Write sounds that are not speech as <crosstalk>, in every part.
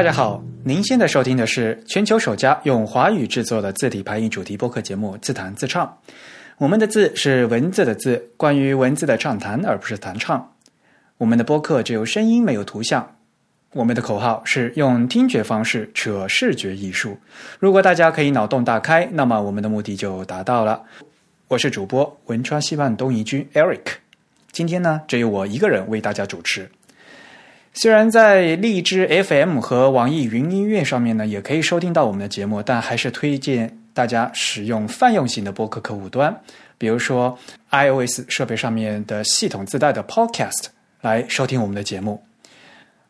大家好，您现在收听的是全球首家用华语制作的字体排印主题播客节目《自弹自唱》。我们的字是文字的字，关于文字的畅谈，而不是弹唱。我们的播客只有声音，没有图像。我们的口号是用听觉方式扯视觉艺术。如果大家可以脑洞大开，那么我们的目的就达到了。我是主播文川西万东移居 Eric，今天呢，只有我一个人为大家主持。虽然在荔枝 FM 和网易云音乐上面呢，也可以收听到我们的节目，但还是推荐大家使用泛用型的播客客户端，比如说 iOS 设备上面的系统自带的 Podcast 来收听我们的节目。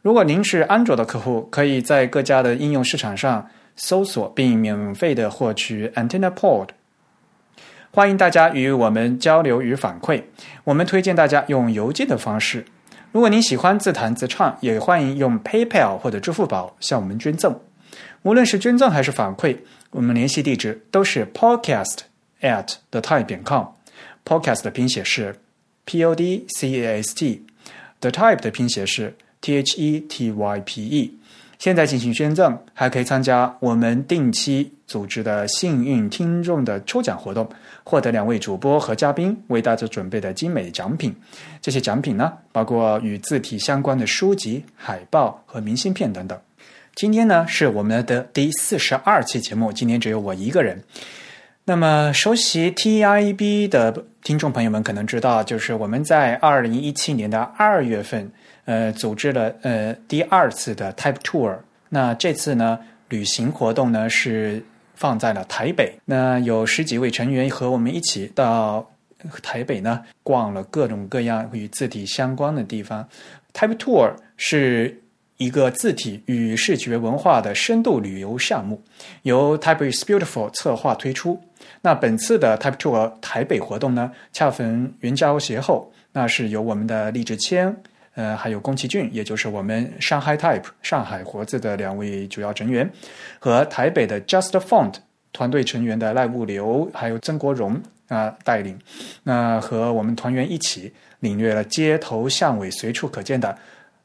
如果您是安卓的客户，可以在各家的应用市场上搜索并免费的获取 AntennaPod。欢迎大家与我们交流与反馈，我们推荐大家用邮件的方式。如果您喜欢自弹自唱，也欢迎用 PayPal 或者支付宝向我们捐赠。无论是捐赠还是反馈，我们联系地址都是 podcast at the type 点 com。podcast 的拼写是 p o d c a s t，the type 的拼写是 t h e t y p e。现在进行捐赠，还可以参加我们定期组织的幸运听众的抽奖活动，获得两位主播和嘉宾为大家准备的精美奖品。这些奖品呢，包括与字体相关的书籍、海报和明信片等等。今天呢，是我们的第四十二期节目，今天只有我一个人。那么，熟悉 TIB 的听众朋友们可能知道，就是我们在二零一七年的二月份。呃，组织了呃第二次的 Type Tour。那这次呢，旅行活动呢是放在了台北。那有十几位成员和我们一起到台北呢，逛了各种各样与字体相关的地方。Type Tour 是一个字体与视觉文化的深度旅游项目，由 Type is Beautiful 策划推出。那本次的 Type Tour 台北活动呢，恰逢元宵节后，那是由我们的李志谦。呃，还有宫崎骏，也就是我们上海 Type 上海活字的两位主要成员，和台北的 Just Font 团队成员的赖物流，还有曾国荣啊带领，那和我们团员一起领略了街头巷尾随处可见的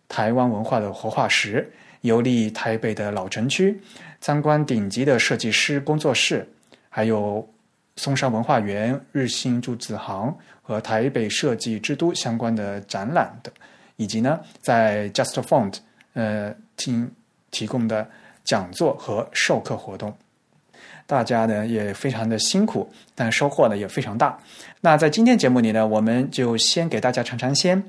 台湾文化的活化石，游历台北的老城区，参观顶级的设计师工作室，还有松山文化园、日新铸字行和台北设计之都相关的展览等。以及呢，在 Just Font 呃提提供的讲座和授课活动，大家呢也非常的辛苦，但收获呢也非常大。那在今天节目里呢，我们就先给大家尝尝鲜，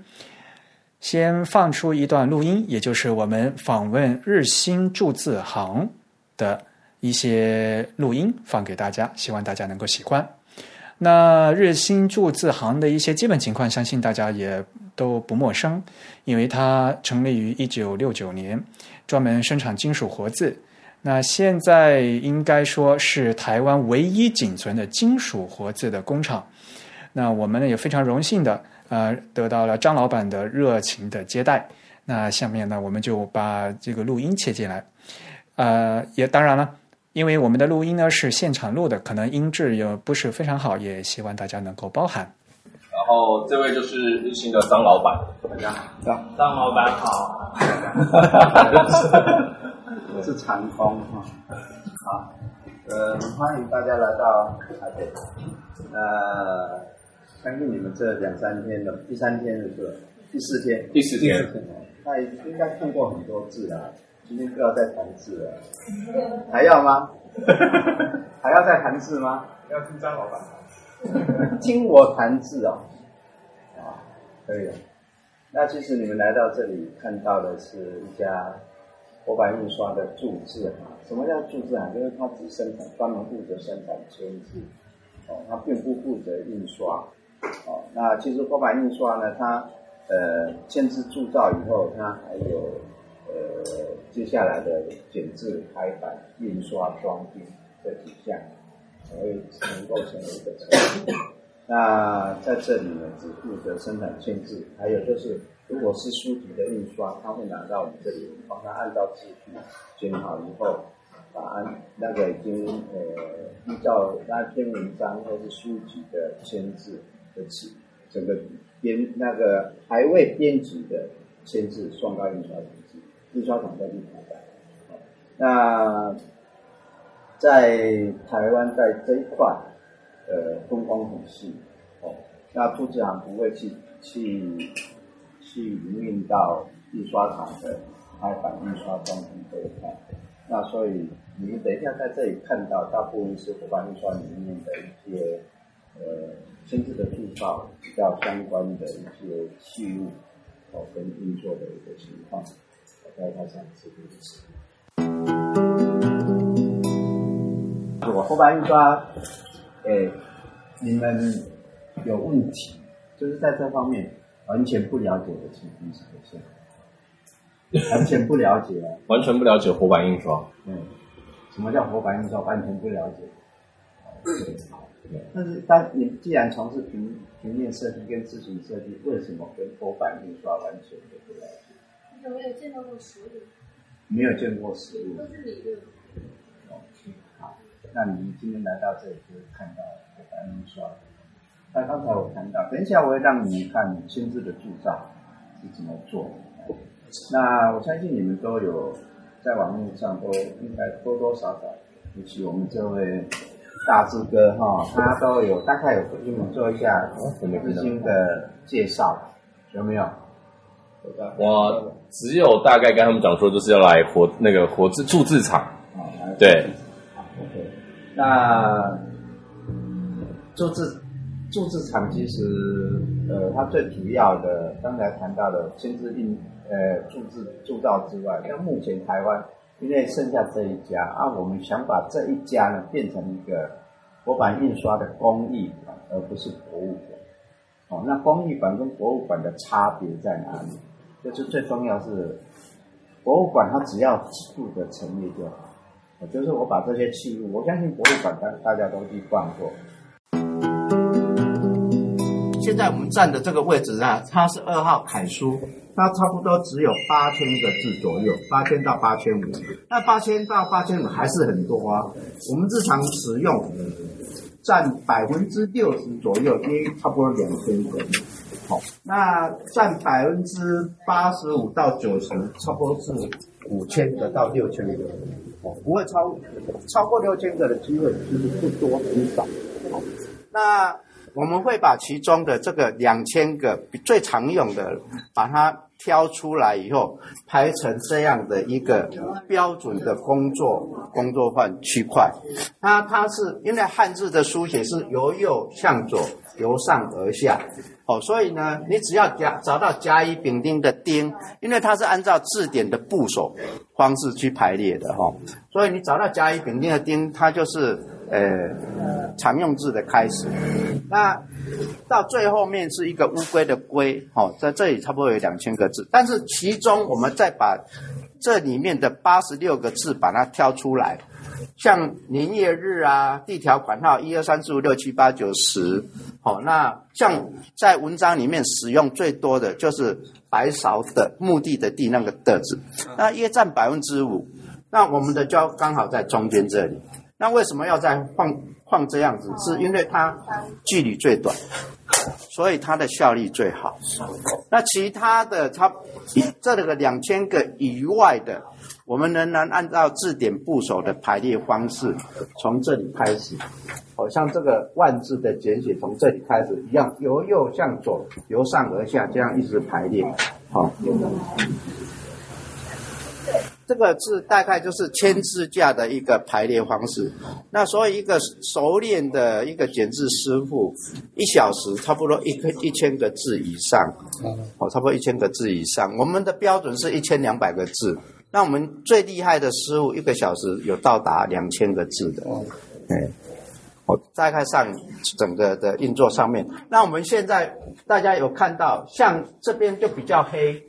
先放出一段录音，也就是我们访问日新注字行的一些录音，放给大家，希望大家能够喜欢。那日新注字行的一些基本情况，相信大家也都不陌生，因为它成立于一九六九年，专门生产金属活字。那现在应该说是台湾唯一仅存的金属活字的工厂。那我们呢也非常荣幸的，呃，得到了张老板的热情的接待。那下面呢，我们就把这个录音切进来，呃，也当然了。因为我们的录音呢是现场录的，可能音质也不是非常好，也希望大家能够包涵。然后这位就是日新的张老板，大家好，张张老板好，我是长风哈，好，呃，欢迎大家来到台北，呃，相信你们这两三天的第三天是不是？第四天，第四天，那应该看过很多字了。今天不要再谈字了，还要吗？<laughs> 还要再谈字吗？要听张老板 <laughs> 听我谈字哦。可以。那其实你们来到这里看到的是一家活版印刷的铸字哈。什么叫铸字啊？就是它只生产，专门负责生产签字，哦，它并不负责印刷。哦，那其实活版印刷呢，它呃签字铸造以后，它还有。呃，接下来的剪字、排版、印刷、装订这几项，才会能够成为一个成品。那在这里呢，只负责生产签字，还有就是，如果是书籍的印刷，他会拿到我们这里，帮他按照字序剪好以后，把按那个已经呃依照那篇文章或是书籍的签字的纸，整个编那个还未编辑的签字，送到印刷厂去。印刷厂在立台的，那在台湾在这一块，呃，分工很细哦。那朱志航不会去去去营运到印刷厂的开版印刷装订这一块。那所以你们等一下在这里看到，大部分是活版印刷里面的一些呃亲自的铸造比较相关的一些器物哦，跟运作的一个情况，大概它这样子的是。我活版印刷，诶，你们有问题，就是在这方面完全不了解的情况下。<laughs> 完全不了解，完全不了解活版印刷。嗯，什么叫活版印刷？完全不了解。但是当你既然从事平平面设计跟自行设计，为什么跟活版印刷完全不了解？有没有见到过实物？没有见过实物。都是理论。那你今天来到这里就看到活版印刷。那刚才我看到，等一下我会让你们看签字的铸造是怎么做。那我相信你们都有在网络上都应该多多少少，尤其我们这位大志哥哈，他都有大概有给你们做一下资金的介绍，有没有？我只有大概跟他们讲说，就是要来活那个活字铸字厂，对。那铸字铸字厂其实呃，它最主要的刚才谈到的亲自印。呃，铸制铸造之外，像目前台湾因为剩下这一家啊，我们想把这一家呢变成一个活版印刷的工艺馆，而不是博物馆。哦，那工艺馆跟博物馆的差别在哪里？就是最重要是博物馆它只要负责陈列就好，就是我把这些器物，我相信博物馆大大家都去逛过。现在我们站的这个位置呢，它是二号楷书。它差不多只有八千个字左右，八千到八千五。那八千到八千五还是很多啊。我们日常使用占百分之六十左右，约差不多两千个。好，那占百分之八十五到九十，差不多是五千个到六千个。不会超超过六千个的机会其实不多很少。那我们会把其中的这个两千个最常用的，把它。挑出来以后，排成这样的一个标准的工作工作范区块。它它是因为汉字的书写是由右向左，由上而下。哦，所以呢，你只要甲找到甲乙丙丁的丁，因为它是按照字典的部首方式去排列的哈。所以你找到甲乙丙丁的丁，它就是呃常用字的开始。那到最后面是一个乌龟的龟，哦，在这里差不多有两千个字，但是其中我们再把这里面的八十六个字把它挑出来，像年月日啊、地条款号一二三四五六七八九十，好，那像在文章里面使用最多的就是白勺的墓地的地那个的字，那约占百分之五，那我们的就刚好在中间这里，那为什么要再放？放这样子，是因为它距离最短，所以它的效率最好。那其他的，它这个两千个以外的，我们仍然按照字典部首的排列方式，从这里开始。好像这个万字的简写从这里开始一样，由右向左，由上而下，这样一直排列。好。这个是大概就是千字架的一个排列方式。那所以一个熟练的一个剪字师傅，一小时差不多一个一千个字以上，哦，差不多一千个字以上。我们的标准是一千两百个字。那我们最厉害的师傅，一个小时有到达两千个字的。哎，我再看上整个的运作上面。那我们现在大家有看到，像这边就比较黑。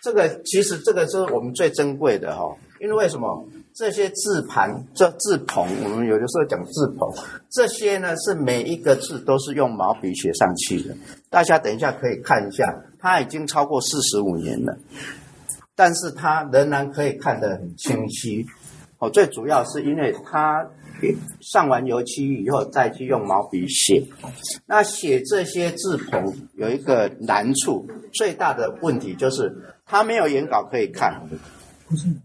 这个其实这个是我们最珍贵的哈，因为为什么这些字盘、这字棚，我们有的时候讲字棚，这些呢是每一个字都是用毛笔写上去的。大家等一下可以看一下，它已经超过四十五年了，但是它仍然可以看得很清晰。哦，最主要是因为它上完油漆以后再去用毛笔写，那写这些字棚有一个难处，最大的问题就是。他没有原稿可以看，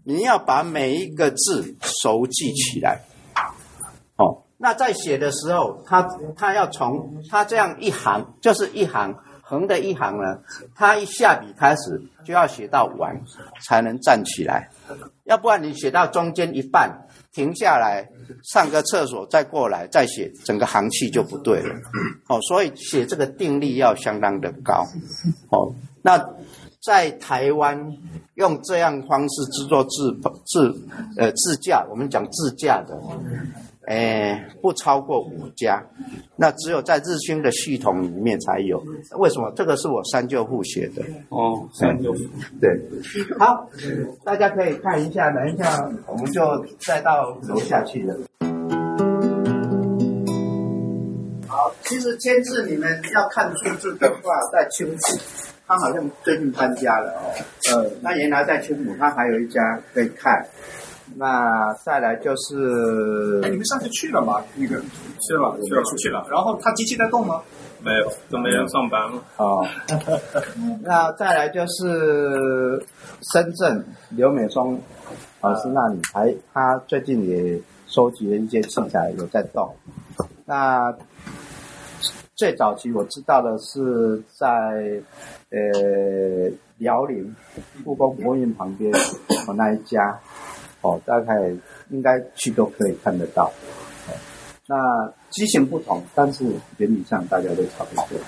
你要把每一个字熟记起来。哦，那在写的时候，他他要从他这样一行就是一行横的一行呢，他一下笔开始就要写到完才能站起来，要不然你写到中间一半停下来上个厕所再过来再写，整个行气就不对了。哦，所以写这个定力要相当的高。哦，那在台湾用这样方式制作自自呃自驾，我们讲自驾的。哎，不超过五家，那只有在日清的系统里面才有。为什么？这个是我三舅父写的。哦，三舅父。对，好，大家可以看一下，等一下我们就再到楼下去了。好，其实签字你们要看数字的话，在青浦，他好像最近搬家了哦。呃，那原来在青浦，他还有一家可以看。那再来就是，哎，你们上次去了吗？那个去了，去了，出去了。然后他机器在动吗？没有，都没人上班了。哦，<laughs> 那再来就是深圳刘美松老师那里，还他最近也收集了一些器材，有在动。那最早期我知道的是在呃辽宁故宫博物院旁边哦那一家。哦，大概应该去都可以看得到。那机型不同，但是原理上大家都差不多。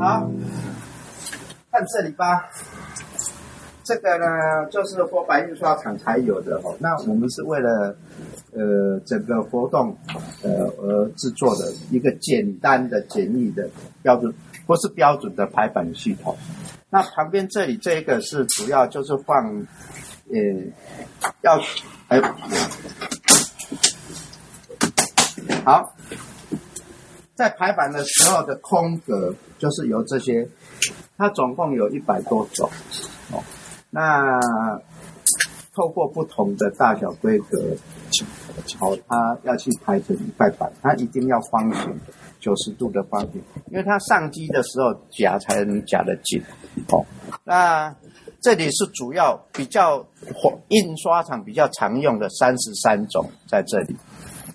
好，看这里吧。这个呢，就是活白印刷厂才有的哦。那我们是为了呃整个活动呃而制作的一个简单的、简易的标准，不是标准的排版系统。那旁边这里这一个是主要就是放。呃，要哎，好，在排版的时候的空格就是由这些，它总共有一百多种哦。那透过不同的大小规格，哦，它要去排成一块板，它一定要方形，九十度的方形，因为它上机的时候夹才能夹得紧哦。那这里是主要比较印刷厂比较常用的三十三种在这里，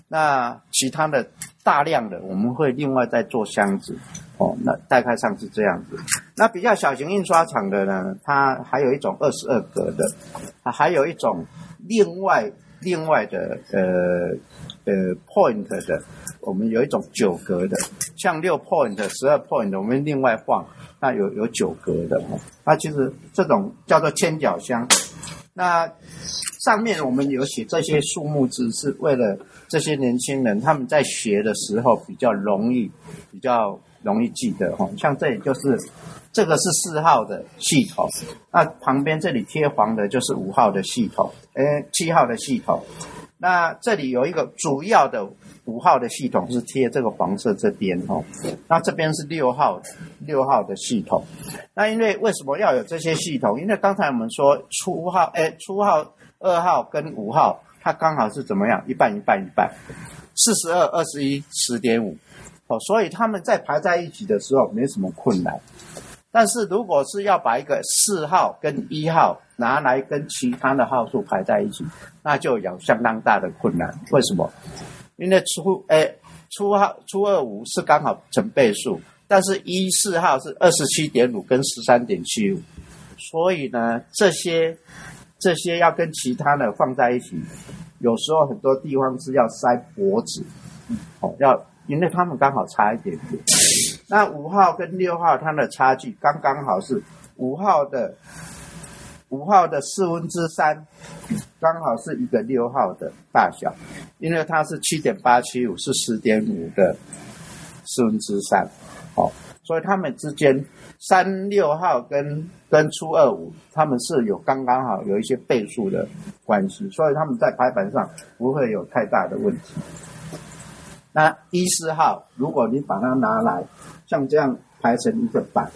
那其他的大量的我们会另外再做箱子哦。那大概上是这样子。那比较小型印刷厂的呢，它还有一种二十二格的，还有一种另外另外的呃呃 point 的，我们有一种九格的，像六 point、十二 point，我们另外放。那有有九格的，那其实这种叫做千角箱。那上面我们有写这些数目字，是为了这些年轻人他们在学的时候比较容易，比较容易记得哈。像这里就是这个是四号的系统，那旁边这里贴黄的就是五号的系统，诶，七号的系统。那这里有一个主要的。五号的系统是贴这个黄色这边哦，那这边是六号六号的系统。那因为为什么要有这些系统？因为刚才我们说初号哎，初号二号跟五号，它刚好是怎么样？一半一半一半，四十二二十一十点五哦，所以他们在排在一起的时候没什么困难。但是如果是要把一个四号跟一号拿来跟其他的号数排在一起，那就有相当大的困难。为什么？因为初诶初号初二五是刚好成倍数，但是一四号是二十七点五跟十三点七五，所以呢这些这些要跟其他的放在一起，有时候很多地方是要塞脖子，哦要因为他们刚好差一点点。那五号跟六号它的差距刚刚好是五号的五号的四分之三。刚好是一个六号的大小，因为它是七点八七五，是十点五的四分之三，哦，所以它们之间三六号跟跟初二五，他们是有刚刚好有一些倍数的关系，所以他们在排版上不会有太大的问题。那一四号，如果你把它拿来像这样排成一个板，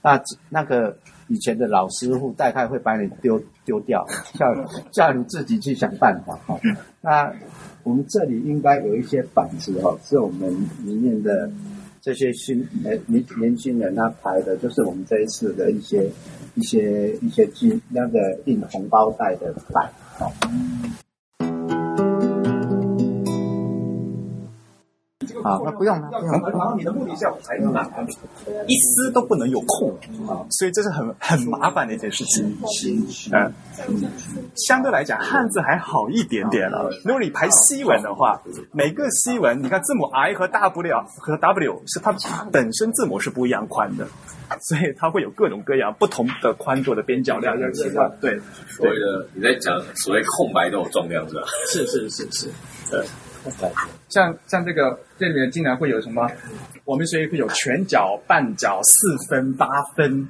那那个。以前的老师傅大概会把你丢丢掉，叫叫你自己去想办法哈。那我们这里应该有一些板子哈，是我们里面的这些新呃年年轻人他排的，就是我们这一次的一些一些一些金那个印红包袋的版哦。好，那不用了，不用了。然后你的目的是要排满，一丝都不能有空，所以这是很很麻烦的一件事情。嗯，相对来讲，汉字还好一点点了。如果你排西文的话，每个西文，你看字母 I 和 W 和 W 是它本身字母是不一样宽的，所以它会有各种各样不同的宽度的边角料。对，所谓的你在讲所谓空白都有重量是吧？是是是是，对。像像这个这里面竟然会有什么？我们所以会有全角、半角、四分、八分，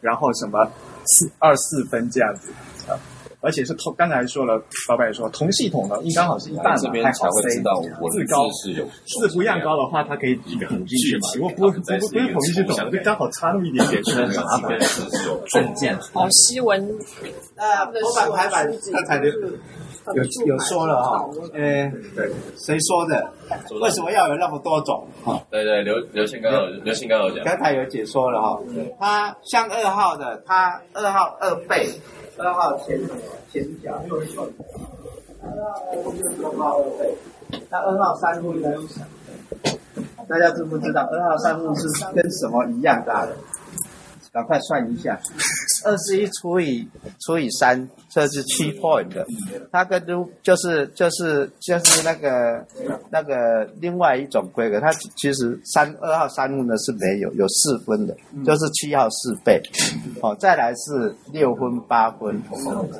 然后什么四二四分这样子啊。而且是同刚才说了，老板也说同系统的，应该好是一半这边才会知道我字高是有字不一样高的话，它可以一个很进去嘛。如果不不不不是统一系统，就刚好差那么一点点，<laughs> 是很麻烦。证件，哦，西文那头版排版刚才的有有说了哈，呃，对，谁说的？为什么要有那么多种？哈，对对，刘刘信刚有刘信刚有讲，刚才有解说了哈，它像二号的，它二号二倍，二号前前角，二号二倍，那二号三户呢？大家知不知道二号三户是跟什么一样大的？赶快算一下，二十一除以除以三，这是七 point 的。它跟都就是就是就是那个那个另外一种规格，它其实三二号三目呢是没有有四分的，就是七号四倍，哦，再来是六分八分，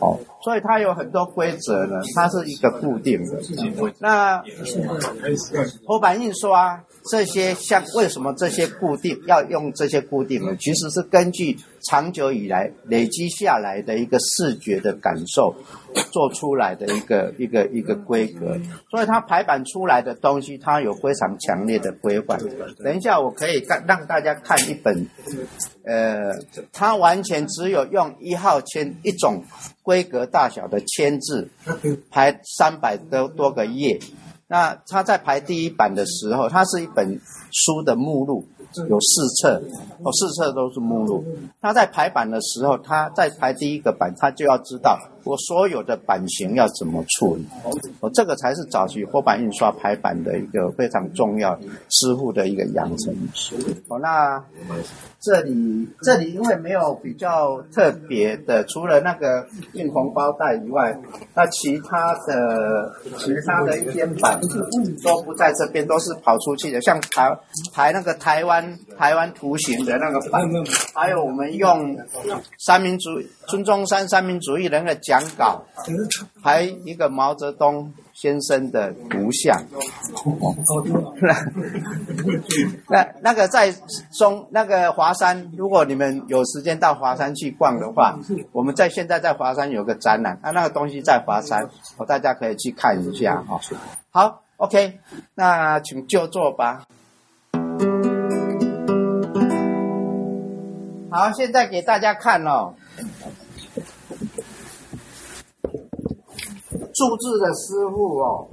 哦，所以它有很多规则呢，它是一个固定的。那头版印刷这些像为什么这些固定要用这些固定呢？其实是根据长久以来累积下来的一个视觉的感受做出来的一个一个一个规格，所以它排版出来的东西，它有非常强烈的规范。等一下我可以看让大家看一本，呃，它完全只有用一号签一种规格大小的签字排三百多多个页。那他在排第一版的时候，它是一本书的目录，有四册，哦，四册都是目录。他在排版的时候，他在排第一个版，他就要知道我所有的版型要怎么处理，哦，这个才是早期活版印刷排版的一个非常重要师傅的一个养成。哦，那这里这里因为没有比较特别的，除了那个印红包袋以外，那其他的其他的一些版都不在这边，都是跑出去的，像台台那个台湾台湾图形的那个版，还有我们用三民主孙中山三民主义人的讲稿，还一个毛泽东先生的图像。那那个在中那个华山，如果你们有时间到华山去逛的话，我们在现在在华山有个展览，啊，那个东西在华山，哦，大家可以去看一下哈、好，OK，那请就坐吧。好，现在给大家看哦，注字的师傅哦，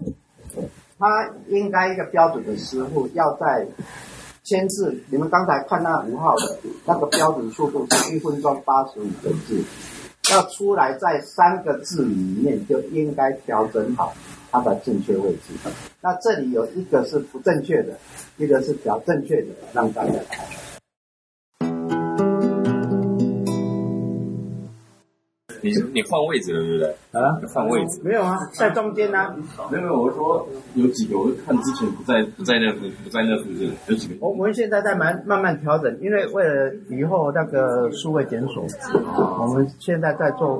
他应该一个标准的师傅要在签字，你们刚才看那五号的那个标准速度是一分钟八十五个字，要出来在三个字里面就应该调整好它的正确位置。那这里有一个是不正确的，一个是调正确的，让大家看。你你换位置了对不对？啊，换位置。没有啊，在中间呢、没有没有，我是说有几个，我是看之前不在不在那附不在那附近，有几个。我我们现在在慢慢慢调整，因为为了以后那个数位检索，我们现在在做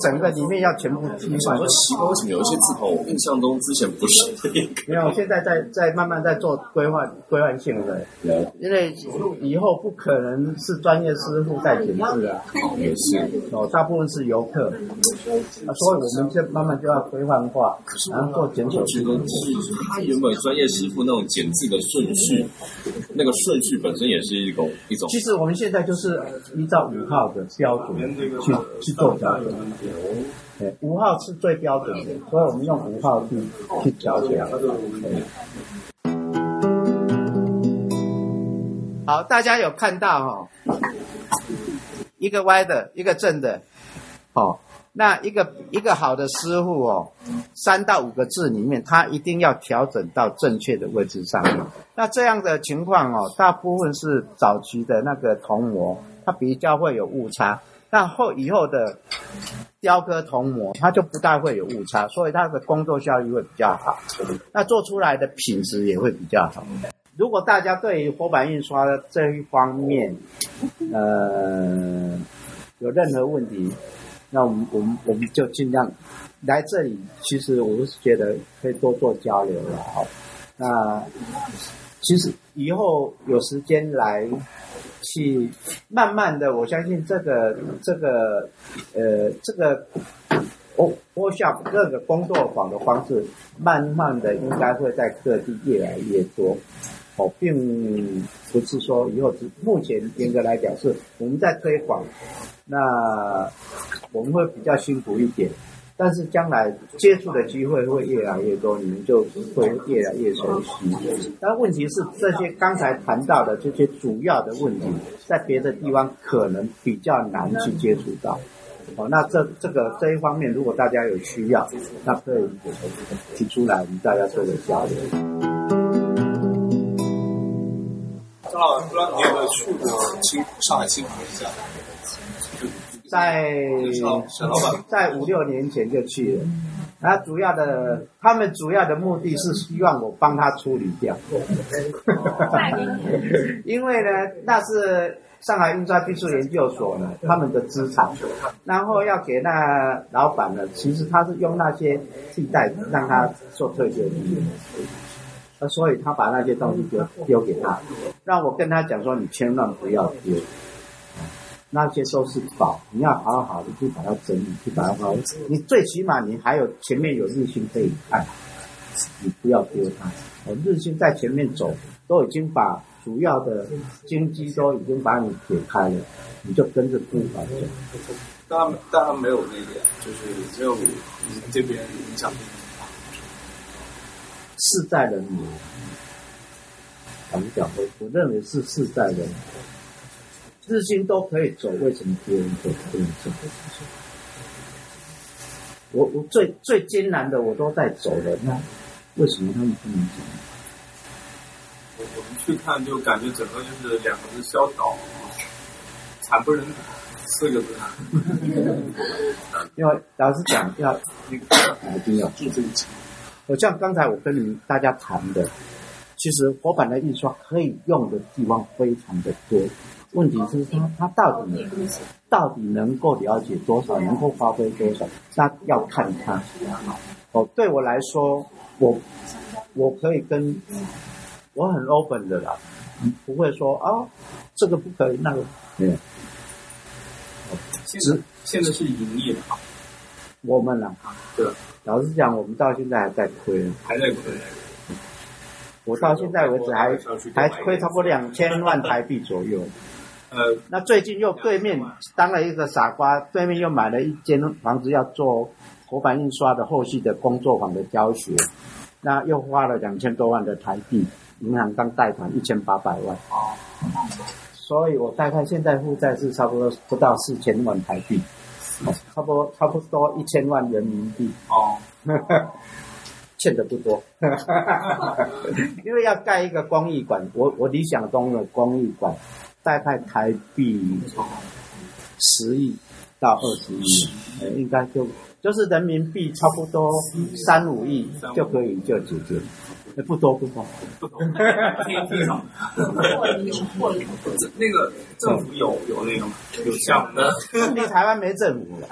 整个里面要全部替换。我奇怪，为什么有一些字头，我印象中之前不是？没有，现在在在慢慢在做规划规划性的，因为以后不可能是专业师傅在检字啊，也是。哦，大部分是游客，啊，所以我们就慢慢就要规范化，然后做检索我觉得是他原本专业师傅那种剪字的顺序，那个顺序本身也是一种一种其实我们现在就是依照五号的标准去去做。对，五号是最标准的，所以我们用五号去去调整。对好，大家有看到哈、一个歪的，一个正的，哦，那一个一个好的师傅哦，三到五个字里面，他一定要调整到正确的位置上面。那这样的情况哦，大部分是早期的那个铜模，它比较会有误差。那后以后的雕刻铜模，它就不大会有误差，所以它的工作效率会比较好，那做出来的品质也会比较好。如果大家对于活版印刷的这一方面，呃，有任何问题，那我们我们我们就尽量来这里。其实我是觉得可以多做交流了，好。那其实以后有时间来去慢慢的，我相信这个这个呃这个 w o shop 各个工作坊的方式，慢慢的应该会在各地越来越多。哦，并不是说以后目前严格来讲是我们在推广，那我们会比较辛苦一点，但是将来接触的机会会越来越多，你们就会越来越熟悉。但问题是这些刚才谈到的这些主要的问题，在别的地方可能比较难去接触到。哦，那这这个这一方面，如果大家有需要，那可以提出来，我们大家做个交流。张老师，不知道你有没有去过新上海青浦一下？在在五六年前就去了。那主要的，他们主要的目的是希望我帮他处理掉，<laughs> 因为呢，那是上海印刷技术研究所呢他们的资产，然后要给那老板呢，其实他是用那些替代让他做退休金，呃，所以他把那些东西丢丢给他，让我跟他讲说，你千万不要丢。那些都是宝，你要好好的去把它整理，去把它好。你最起码你还有前面有日新可以看，你不要丢它。哦，日新在前面走，都已经把主要的经济都已经把你解开了，你就跟着步伐走。当然，当然没有那个，就是没有你们这边影响力。事在人为。我们讲？我我认为是事在人为。日新都可以走，为什么别人走不能走？我我最最艰难的我都在走了，那为什么他们不能走？我我们去看就感觉整个就是两个字萧条，惨不忍睹，四个字。<laughs> 因为老实讲，要 <laughs> 那个一定要注这个情。我像刚才我跟你们大家谈的，其实活版的印刷可以用的地方非常的多。问题是他他到底到底能够了解多少，能够发挥多少，那要看他。哦，对我来说，我我可以跟我很 open 的啦，不会说啊这个不可以，那个没有。现在现在是营业的啊，我们啊，对，老实讲，我们到现在还在亏。还在亏。我到现在为止还还亏差不多两千万台币左右。呃，那最近又对面当了一个傻瓜，对面又买了一间房子要做活版印刷的后续的工作坊的教学，那又花了两千多万的台币，银行刚贷款一千八百万。哦。所以我大概现在负债是差不多不到四千万台币，差不多差不多一千万人民币。哦。<laughs> 欠的不多，<laughs> 因为要盖一个公益馆，我我理想中的公益馆。大概台币十亿到二十亿，呃，应该就就是人民币差不多三五亿就可以就解决，不多不多。不多。那个政府有有那个吗？有项目？你台湾没政府了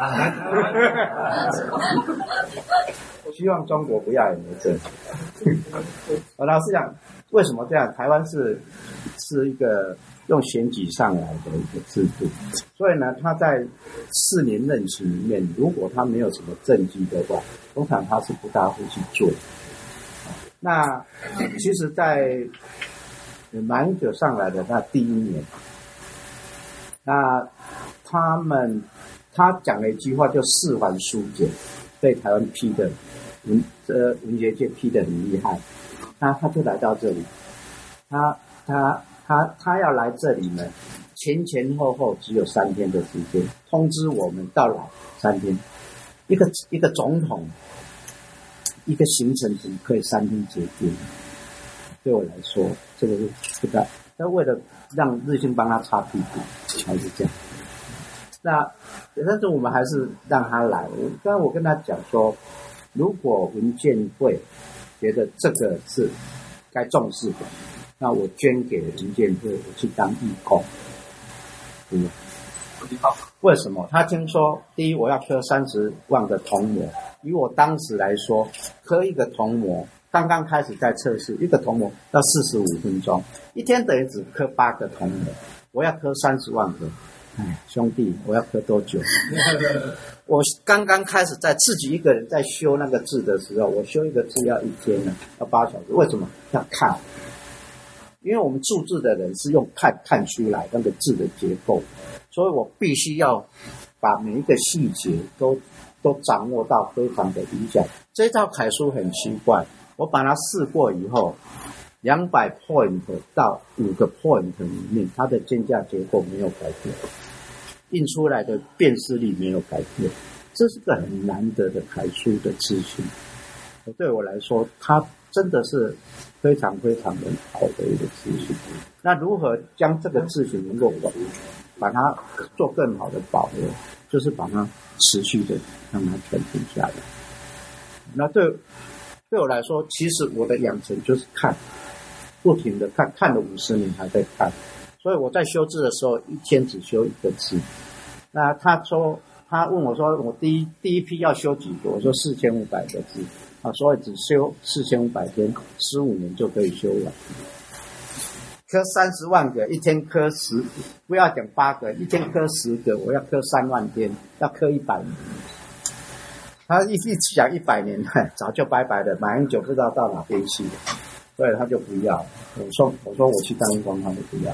希望中国不要也没政府。我老实讲，为什么这样？台湾是是一个。用选举上来的一个制度，所以呢，他在四年任期里面，如果他没有什么政绩的话，通常他是不大会去做。那其实，在马英九上来的那第一年，那他们他讲了一句话，叫四环书简，被台湾批的文呃文学界批的很厉害。那他就来到这里，他他。他他要来这里呢，前前后后只有三天的时间，通知我们到来三天，一个一个总统，一个行程怎么可以三天决定？对我来说，这个是不大。他为了让日新帮他擦屁股，还是这样。那但是我们还是让他来。我刚我跟他讲说，如果文件会觉得这个是该重视的，那我捐给文件会，我去当义工。嗯，好，为什么？他听说，第一，我要刻三十万个铜模，以我当时来说，刻一个铜模，刚刚开始在测试，一个铜模要四十五分钟，一天等于只刻八个铜模，我要刻三十万个。哎，兄弟，我要刻多久？<laughs> 我刚刚开始在自己一个人在修那个字的时候，我修一个字要一天呢，要八小时。为什么？要看，因为我们注字的人是用看看出来那个字的结构，所以我必须要把每一个细节都都掌握到非常的理想。这套楷书很奇怪，我把它试过以后。两百 point 到五个 point 里面，它的间架结构没有改变，印出来的辨识力没有改变，这是个很难得的楷书的资讯。对我来说，它真的是非常非常的好的一个资讯。那如何将这个字讯能够把它做更好的保留，就是把它持续的让它传承下来。那对对我来说，其实我的养成就是看。不停的看，看了五十年还在看，所以我在修字的时候，一天只修一个字。那他说，他问我说，我第一第一批要修几个？我说四千五百个字啊，所以只修四千五百天，十五年就可以修完。磕三十万个，一天磕十，不要讲八个，一天磕十个，我要磕三万天，要磕一百年。他一一讲一百年，<laughs> 早就拜拜了，马英九不知道到哪边去了。所以他就不要。我说：“我说我去当义工，他就不要。”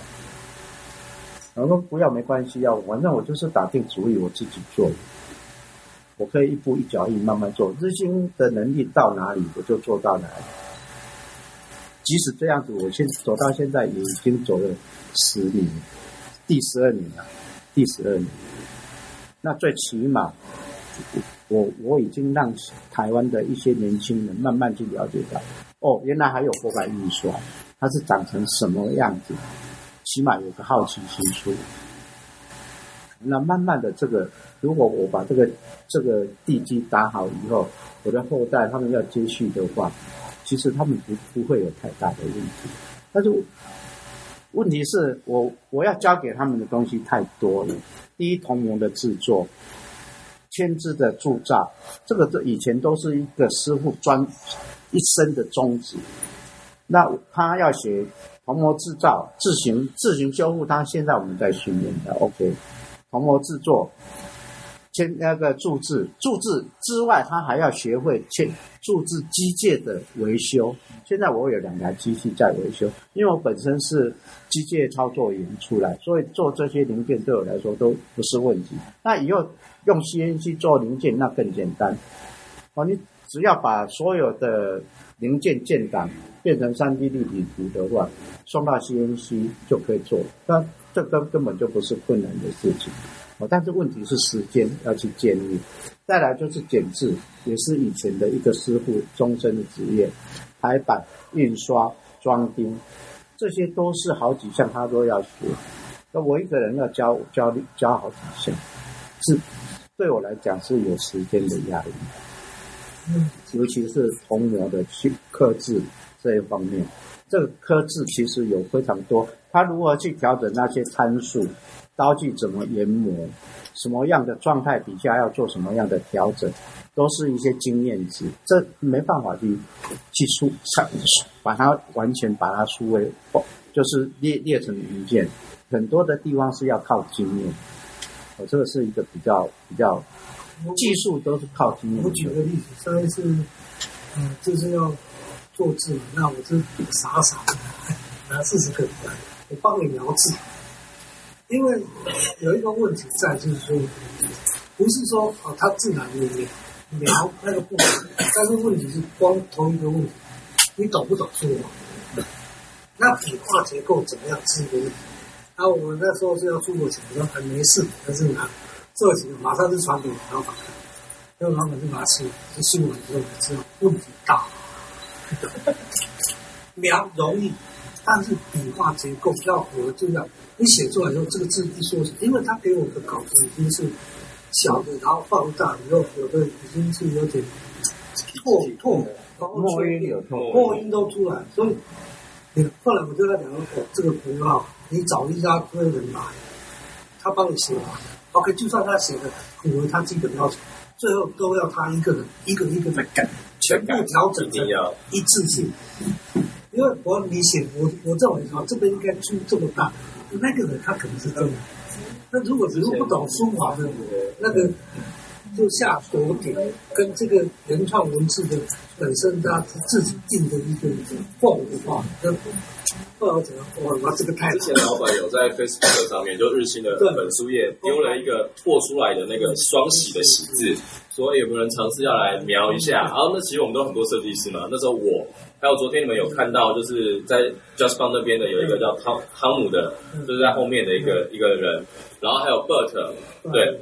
我说：“不要没关系，要反正我就是打定主意，我自己做。我可以一步一脚印慢慢做，日新的能力到哪里，我就做到哪里。即使这样子，我现走到现在也已经走了十年，第十二年了，第十二年。那最起码，我我已经让台湾的一些年轻人慢慢去了解到。”哦，原来还有活版印刷，它是长成什么样子？起码有个好奇心出。那慢慢的，这个如果我把这个这个地基打好以后，我的后代他们要接续的话，其实他们不不会有太大的问题。但是问题是我我要教给他们的东西太多了。第一，铜模的制作，签字的铸造，这个这以前都是一个师傅专。一生的宗旨，那他要学铜模制造、自行自行修复，他现在我们在训练的。OK，铜模制作，签那个铸字，铸字之外，他还要学会签铸字机械的维修。现在我有两台机器在维修，因为我本身是机械操作员出来，所以做这些零件对我来说都不是问题。那以后用 CNC 做零件，那更简单。哦，你。只要把所有的零件建档变成三 D 立体图的话，送到 CNC 就可以做。那这根根本就不是困难的事情。哦，但是问题是时间要去建立。再来就是剪字，也是以前的一个师傅终身的职业。排版、印刷、装订，这些都是好几项他都要学。那我一个人要教教教好几项，是对我来讲是有时间的压力。尤其是铜模的去刻字这一方面，这个科字其实有非常多，它如何去调整那些参数，刀具怎么研磨，什么样的状态底下要做什么样的调整，都是一些经验值，这没办法去去出把它完全把它数为，就是列列成文件，很多的地方是要靠经验，我这个是一个比较比较。技术都是靠经验。我举个例子，上一次，嗯，就是要做字嘛，那我就傻傻的拿四十个来，我帮你描字。因为有一个问题在，就是说，不是说哦，他自然会描描那个部分，但是问题是光同一个问题，你懂不懂数？那笔画结构怎么样是一个问题。然后我那时候是要出国前，我说还没事，但是拿这几个马上就传给老板看，那老板就拿去就修完之后才知道问题大了，描容易，但是笔画结构要合，就要你写出来之后，这个字一缩小，因为他给我的稿子已经是小的，然后放大以后，有的已经是有点拓拓，然后墨音有拓墨音都出来，所以你后来我就在讲说，哦，这个符号你找一家科人来，他帮你写完，OK，就算他写的符合他基本要求，最后都要他一个人一个一个的改，全部调整成一致性。因为我你写我我认为说，这个应该出这么大，那个人他可能是这样。那如果只是不懂书法的，那个就下锁点，跟这个原创文字的本身他自己定的一个缝的话，那不好怎样？哇，那这个太之前老板有在 Facebook 上面，就日新的本书页丢了一个拓出来的那个双喜的喜字，说有没有人尝试要来描一下？然后那其实我们都很多设计师嘛，那时候我还有昨天你们有看到，就是在 Just Fun 那边的有一个叫汤汤姆的，就是在后面的一个一个人，然后还有 Bert，对。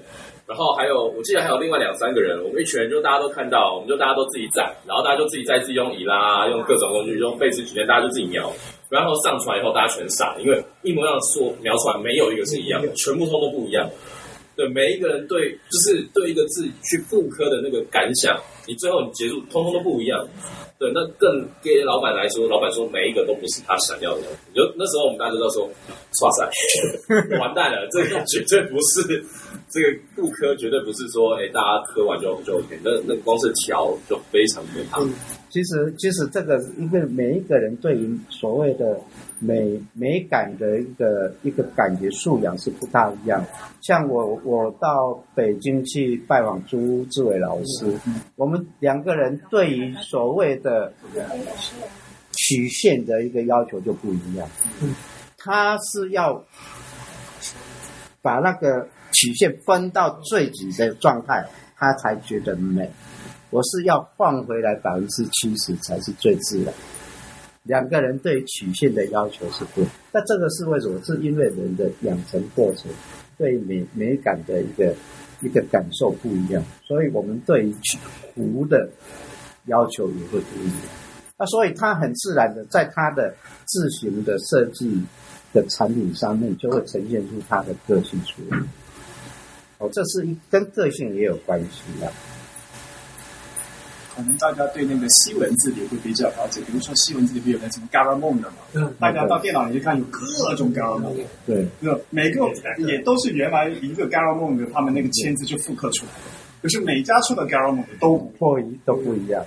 然后还有，我记得还有另外两三个人，我们一群人就大家都看到，我们就大家都自己站，然后大家就自己在自己用以拉，用各种工具，用贝斯曲线，大家就自己瞄。然后上传以后，大家全傻，因为一模一样的说描出来没有一个是一样的，全部通都不一样。对，每一个人对就是对一个字去复刻的那个感想，你最后你结束通通都不一样。对，那更给老板来说，老板说每一个都不是他想要的。就那时候我们大家都说，哇塞，<laughs> 完蛋了，这个绝对不是这个复刻，绝对不是说哎大家喝完就就 OK，那那光是调就非常可怕。其实，其实这个一个每一个人对于所谓的美美感的一个一个感觉素养是不大一样。像我，我到北京去拜访朱志伟老师，我们两个人对于所谓的曲线的一个要求就不一样。他是要把那个曲线分到最底的状态，他才觉得美。我是要放回来百分之七十才是最自然。两个人对曲线的要求是不，那这个是为什么？是因为人的养成过程对美美感的一个一个感受不一样，所以我们对于图的要求也会不一样。那所以他很自然的在他的自行的设计的产品上面，就会呈现出他的个性出来。哦，这是一跟个性也有关系的。可能大家对那个西文字也会比较了解，比如说西文字里面有那什么 Garamond 的嘛，嗯。大家到电脑里去看有各种 Garamond，对，那每个也都是原来一个 Garamond 的他们那个签字就复刻出来的，可是每家出的 Garamond 都不破一都不一样。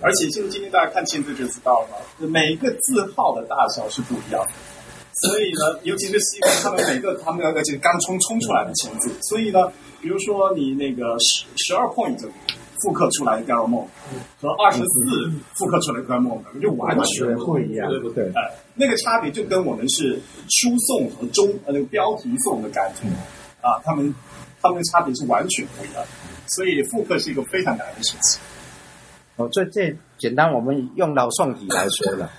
而且现在今天大家看签字就知道了嘛，每一个字号的大小是不一样的。所以呢，尤其是西文，他们每个他们那个就是刚冲冲出来的签字，所以呢，比如说你那个十十二 point 复刻出来的 Garamond 和二十四复刻出来的 Garamond 就完全不一样绝对不，对，呃，那个差别就跟我们是书送和中呃那个标题送的感觉啊，他们他们的差别是完全不一样，所以复刻是一个非常难的事情。哦，这这简单，我们用老宋体来说了。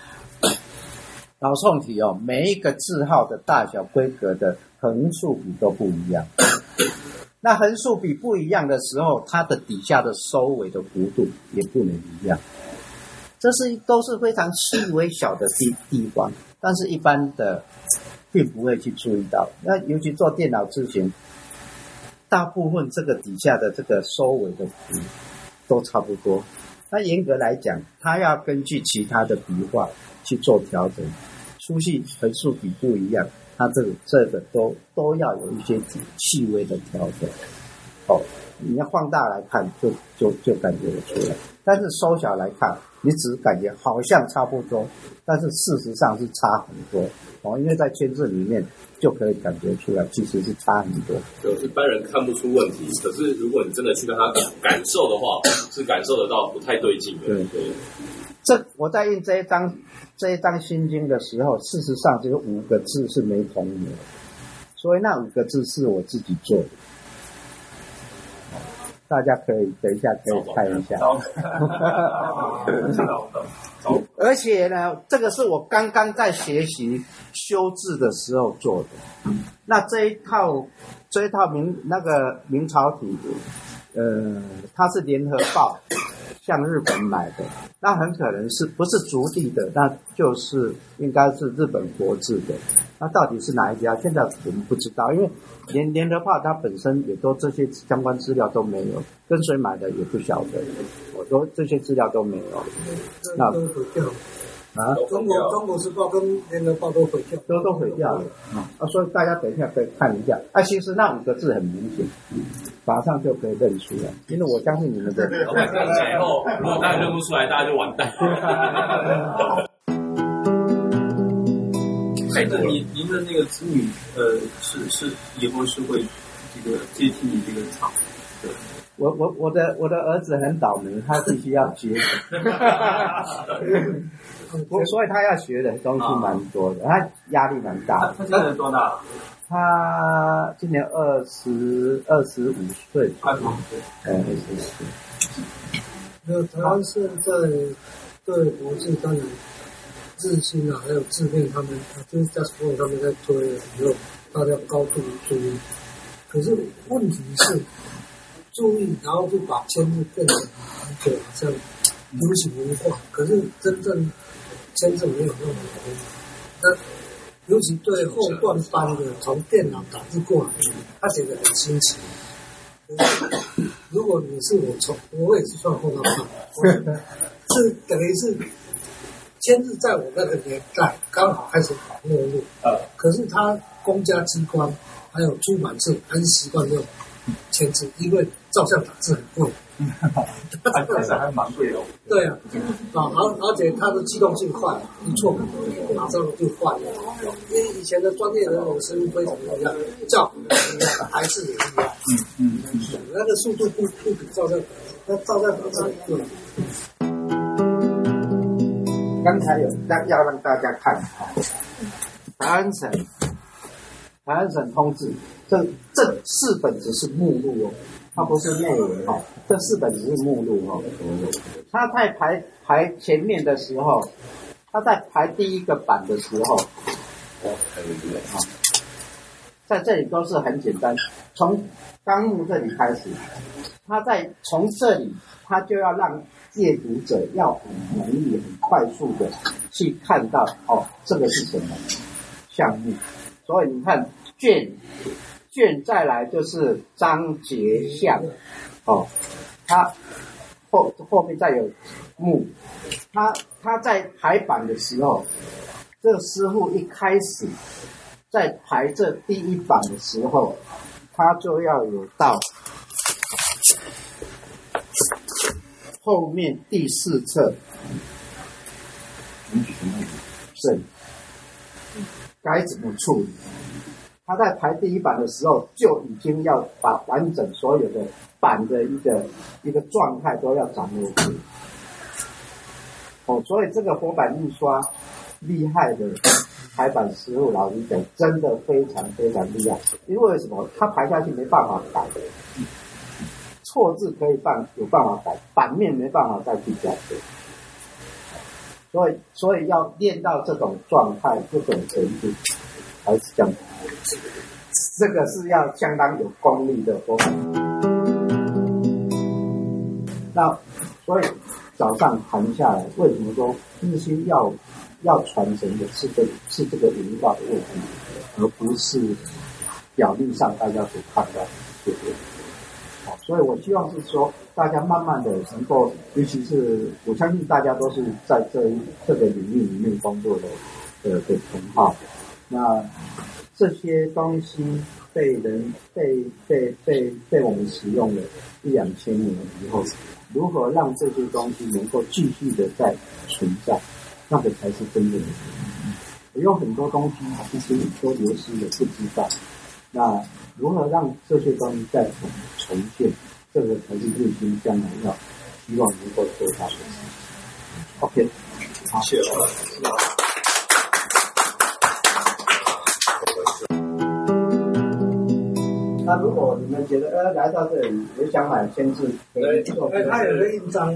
<laughs> 老宋体哦，每一个字号的大小、规格的横竖比都不一样。那横竖比不一样的时候，它的底下的收尾的弧度也不能一样。这是都是非常细微小的地地方，但是一般的并不会去注意到。那尤其做电脑字型，大部分这个底下的这个收尾的弧都差不多。那严格来讲，它要根据其他的笔画去做调整，粗细、横竖比不一样，它这个这个都都要有一些细微的调整。哦，你要放大来看就，就就感觉得出来；但是缩小来看，你只感觉好像差不多，但是事实上是差很多。哦，因为在圈子里面就可以感觉出来，其实是差很多。就一般人看不出问题，可是如果你真的去跟他感感受的话，是感受得到不太对劲的。对对，这我在印这一张这一张心经的时候，事实上只有五个字是没同意的，所以那五个字是我自己做的。大家可以等一下可以看一下。<laughs> 而且呢，这个是我刚刚在学习修字的时候做的。那这一套这一套明那个明朝体，呃，它是联合报 <coughs> 向日本买的，那很可能是不是足地的，那就是应该是日本国制的。那到底是哪一家？现在我们不知道，因为联联合报它本身也都这些相关资料都没有，跟谁买的也不晓得，我都这些资料都没有。那。啊，中国中国时报跟联合报都毁掉，都都毁掉了啊！所以大家等一下可以看一下。啊，其实那五个字很明显，马上就可以认出来，因为我相信你们的。看起来以后，如果大家认不出来，大家就完蛋。<laughs> 哎，那您您的那个子女，呃，是是以后是会这个接替你这个厂的？我我我的我的儿子很倒霉，他必须要接，<laughs> 我所以他要学的东西蛮多的，他压力蛮大的。他现在多大了？他今年二十二十五岁，快五岁。呃，二十四。那台湾现在对国际当然自新啊，还有智慧他们，就是在所有他们在推的时候，大家高度注意。可是问题是。注意，然后就把签字变成一个好像流行文化，可是真正签字没有那么容易。那尤其对后段班的从电脑打字过来，他写的很清晰。如果你是我从，我也是算后段班，是等于是签字在我那个年代刚好开始没入，可是他公家机关还有出版社还是习惯用签字，因为。照相打字很贵，还是还蛮贵的。对啊，啊，而而且它的机动性快，一错马上就坏了。因为以前的专业人偶生非常一样，叫一样，还是也一样。嗯嗯嗯，那个速度不不比照相，那照相打字很贵。刚才有要要让大家看啊，台湾省台湾省通知，这这四本只是目录哦。它不是内文哈，这四本只是目录哈。它在排排前面的时候，它在排第一个版的时候，啊，在这里都是很简单，从纲目这里开始，它在从这里，它就要让阅读者要很容易、很快速的去看到哦，这个是什么项目，所以你看卷。卷再来就是章节项，哦，它后后面再有目，他他在排版的时候，这个师傅一开始在排这第一版的时候，他就要有到后面第四册，是。该怎么处理？他在排第一版的时候，就已经要把完整所有的版的一个一个状态都要掌握住。哦，所以这个活版印刷厉害的排版师傅，老实讲，真的非常非常厉害。因为什么？他排下去没办法改的，错字可以办有办法改，版面没办法再去改。所以，所以要练到这种状态、这种程度，还是这样。这个是要相当有功力的活法。那所以早上谈下来，为什么说日新要要传承的是这是这个营造的问题，而不是表面上大家所看到的这个？好，所以我希望是说，大家慢慢的能够，尤其是我相信大家都是在这一这个领域里面工作的的的同好，那。这些东西被人被被被被我们使用了一两千年以后，如何让这些东西能够继续的在存在，那个才是真正的。有很多东西其实都流失了，不知道。那如何让这些东西再重重建，这个才是日军将来要希望能够做到的事情。OK，好，谢谢那如果你们觉得呃来到这里也想买签字，可以做。哎，它有个印章，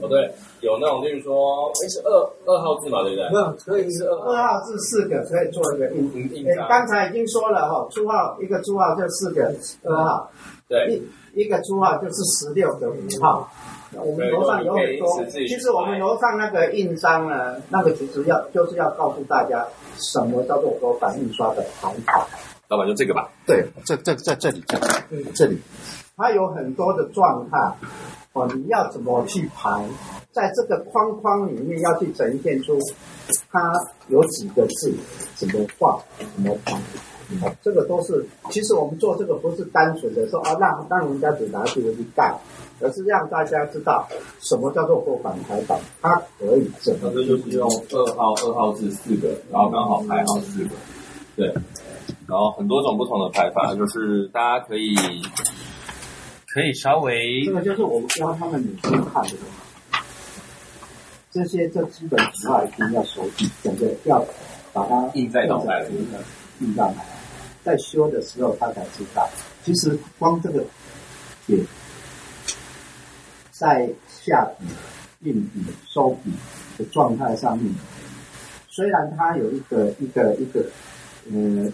哦对，有那种，就是说，哎是二二号字嘛，对不对？没有可以是二二号字四个可以做一个印印章刚才已经说了哈，初号一个初号就四个二号，对，一一个初号就是十六个五号。我们楼上有很多其实我们楼上那个印章呢，那个其实要就是要告诉大家什么叫做国版印刷的排法。老板就这个吧。对，这这在这里，这里这里，它有很多的状态哦，你要怎么去排，在这个框框里面要去呈现出它有几个字，怎么画，怎么排。哦，这个都是，其实我们做这个不是单纯的说啊，让让人家只拿这个去干，而是让大家知道什么叫做国版排版，它可以怎么那这就是用二号二号字四个，然后刚好排好四个，对，然后很多种不同的排法，就是大家可以可以稍微这个就是我们教他们女生看的。这些这基本符号一定要熟悉，整个要把它印在脑袋里印上来，在修的时候他才知道。其实光这个点在下笔、印笔、收笔的状态上面，虽然它有一个一个一个嗯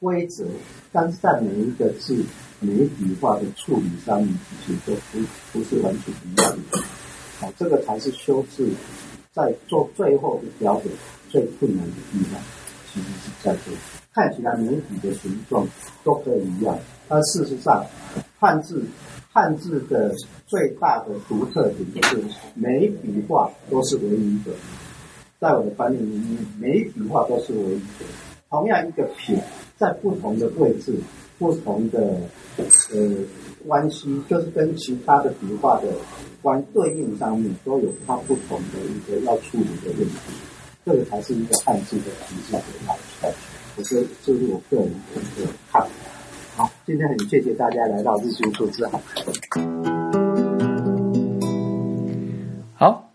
规则，但是在每一个字、每一笔画的处理上面，其实都不不是完全一样的。哦，这个才是修饰在做最后的标准最困难的地方，其实是在这。看起来每一笔的形状都可以一样，但事实上，汉字汉字的最大的独特点就是每一笔画都是唯一的。在我的观念里面，每一笔画都是唯一的。同样一个撇，在不同的位置、不同的呃关系，就是跟其他的笔画的关对应上面，都有它不同的一个要处理的问题。这个才是一个汉字的体系的来源。我觉得这是我个人的一个看法。好，今天很谢谢大家来到日新数字哈。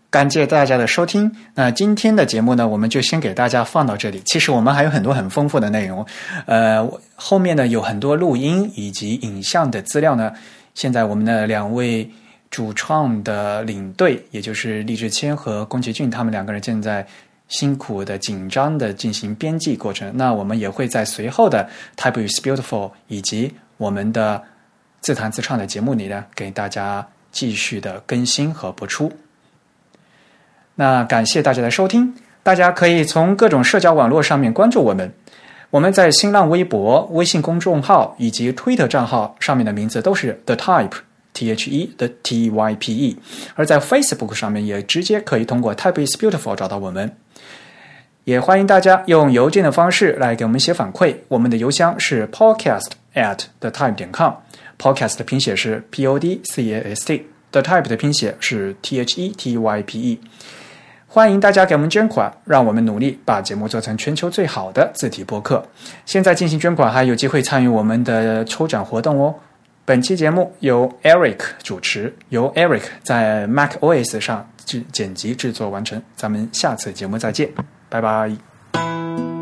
感谢大家的收听。那今天的节目呢，我们就先给大家放到这里。其实我们还有很多很丰富的内容，呃，后面呢有很多录音以及影像的资料呢。现在我们的两位主创的领队，也就是李志谦和宫崎骏，他们两个人正在辛苦的、紧张的进行编辑过程。那我们也会在随后的《Type is Beautiful》以及我们的自弹自唱的节目里呢，给大家继续的更新和播出。那感谢大家的收听，大家可以从各种社交网络上面关注我们。我们在新浪微博、微信公众号以及 Twitter 账号上面的名字都是 The Type T H E 的 T Y P E，而在 Facebook 上面也直接可以通过 Type is Beautiful 找到我们。也欢迎大家用邮件的方式来给我们写反馈，我们的邮箱是 podcast at the type 点 com，podcast 的拼写是 P O D C A S T，the type 的拼写是 T H E T Y P E。欢迎大家给我们捐款，让我们努力把节目做成全球最好的字体播客。现在进行捐款还有机会参与我们的抽奖活动哦。本期节目由 Eric 主持，由 Eric 在 Mac OS 上制剪辑制作完成。咱们下次节目再见，拜拜。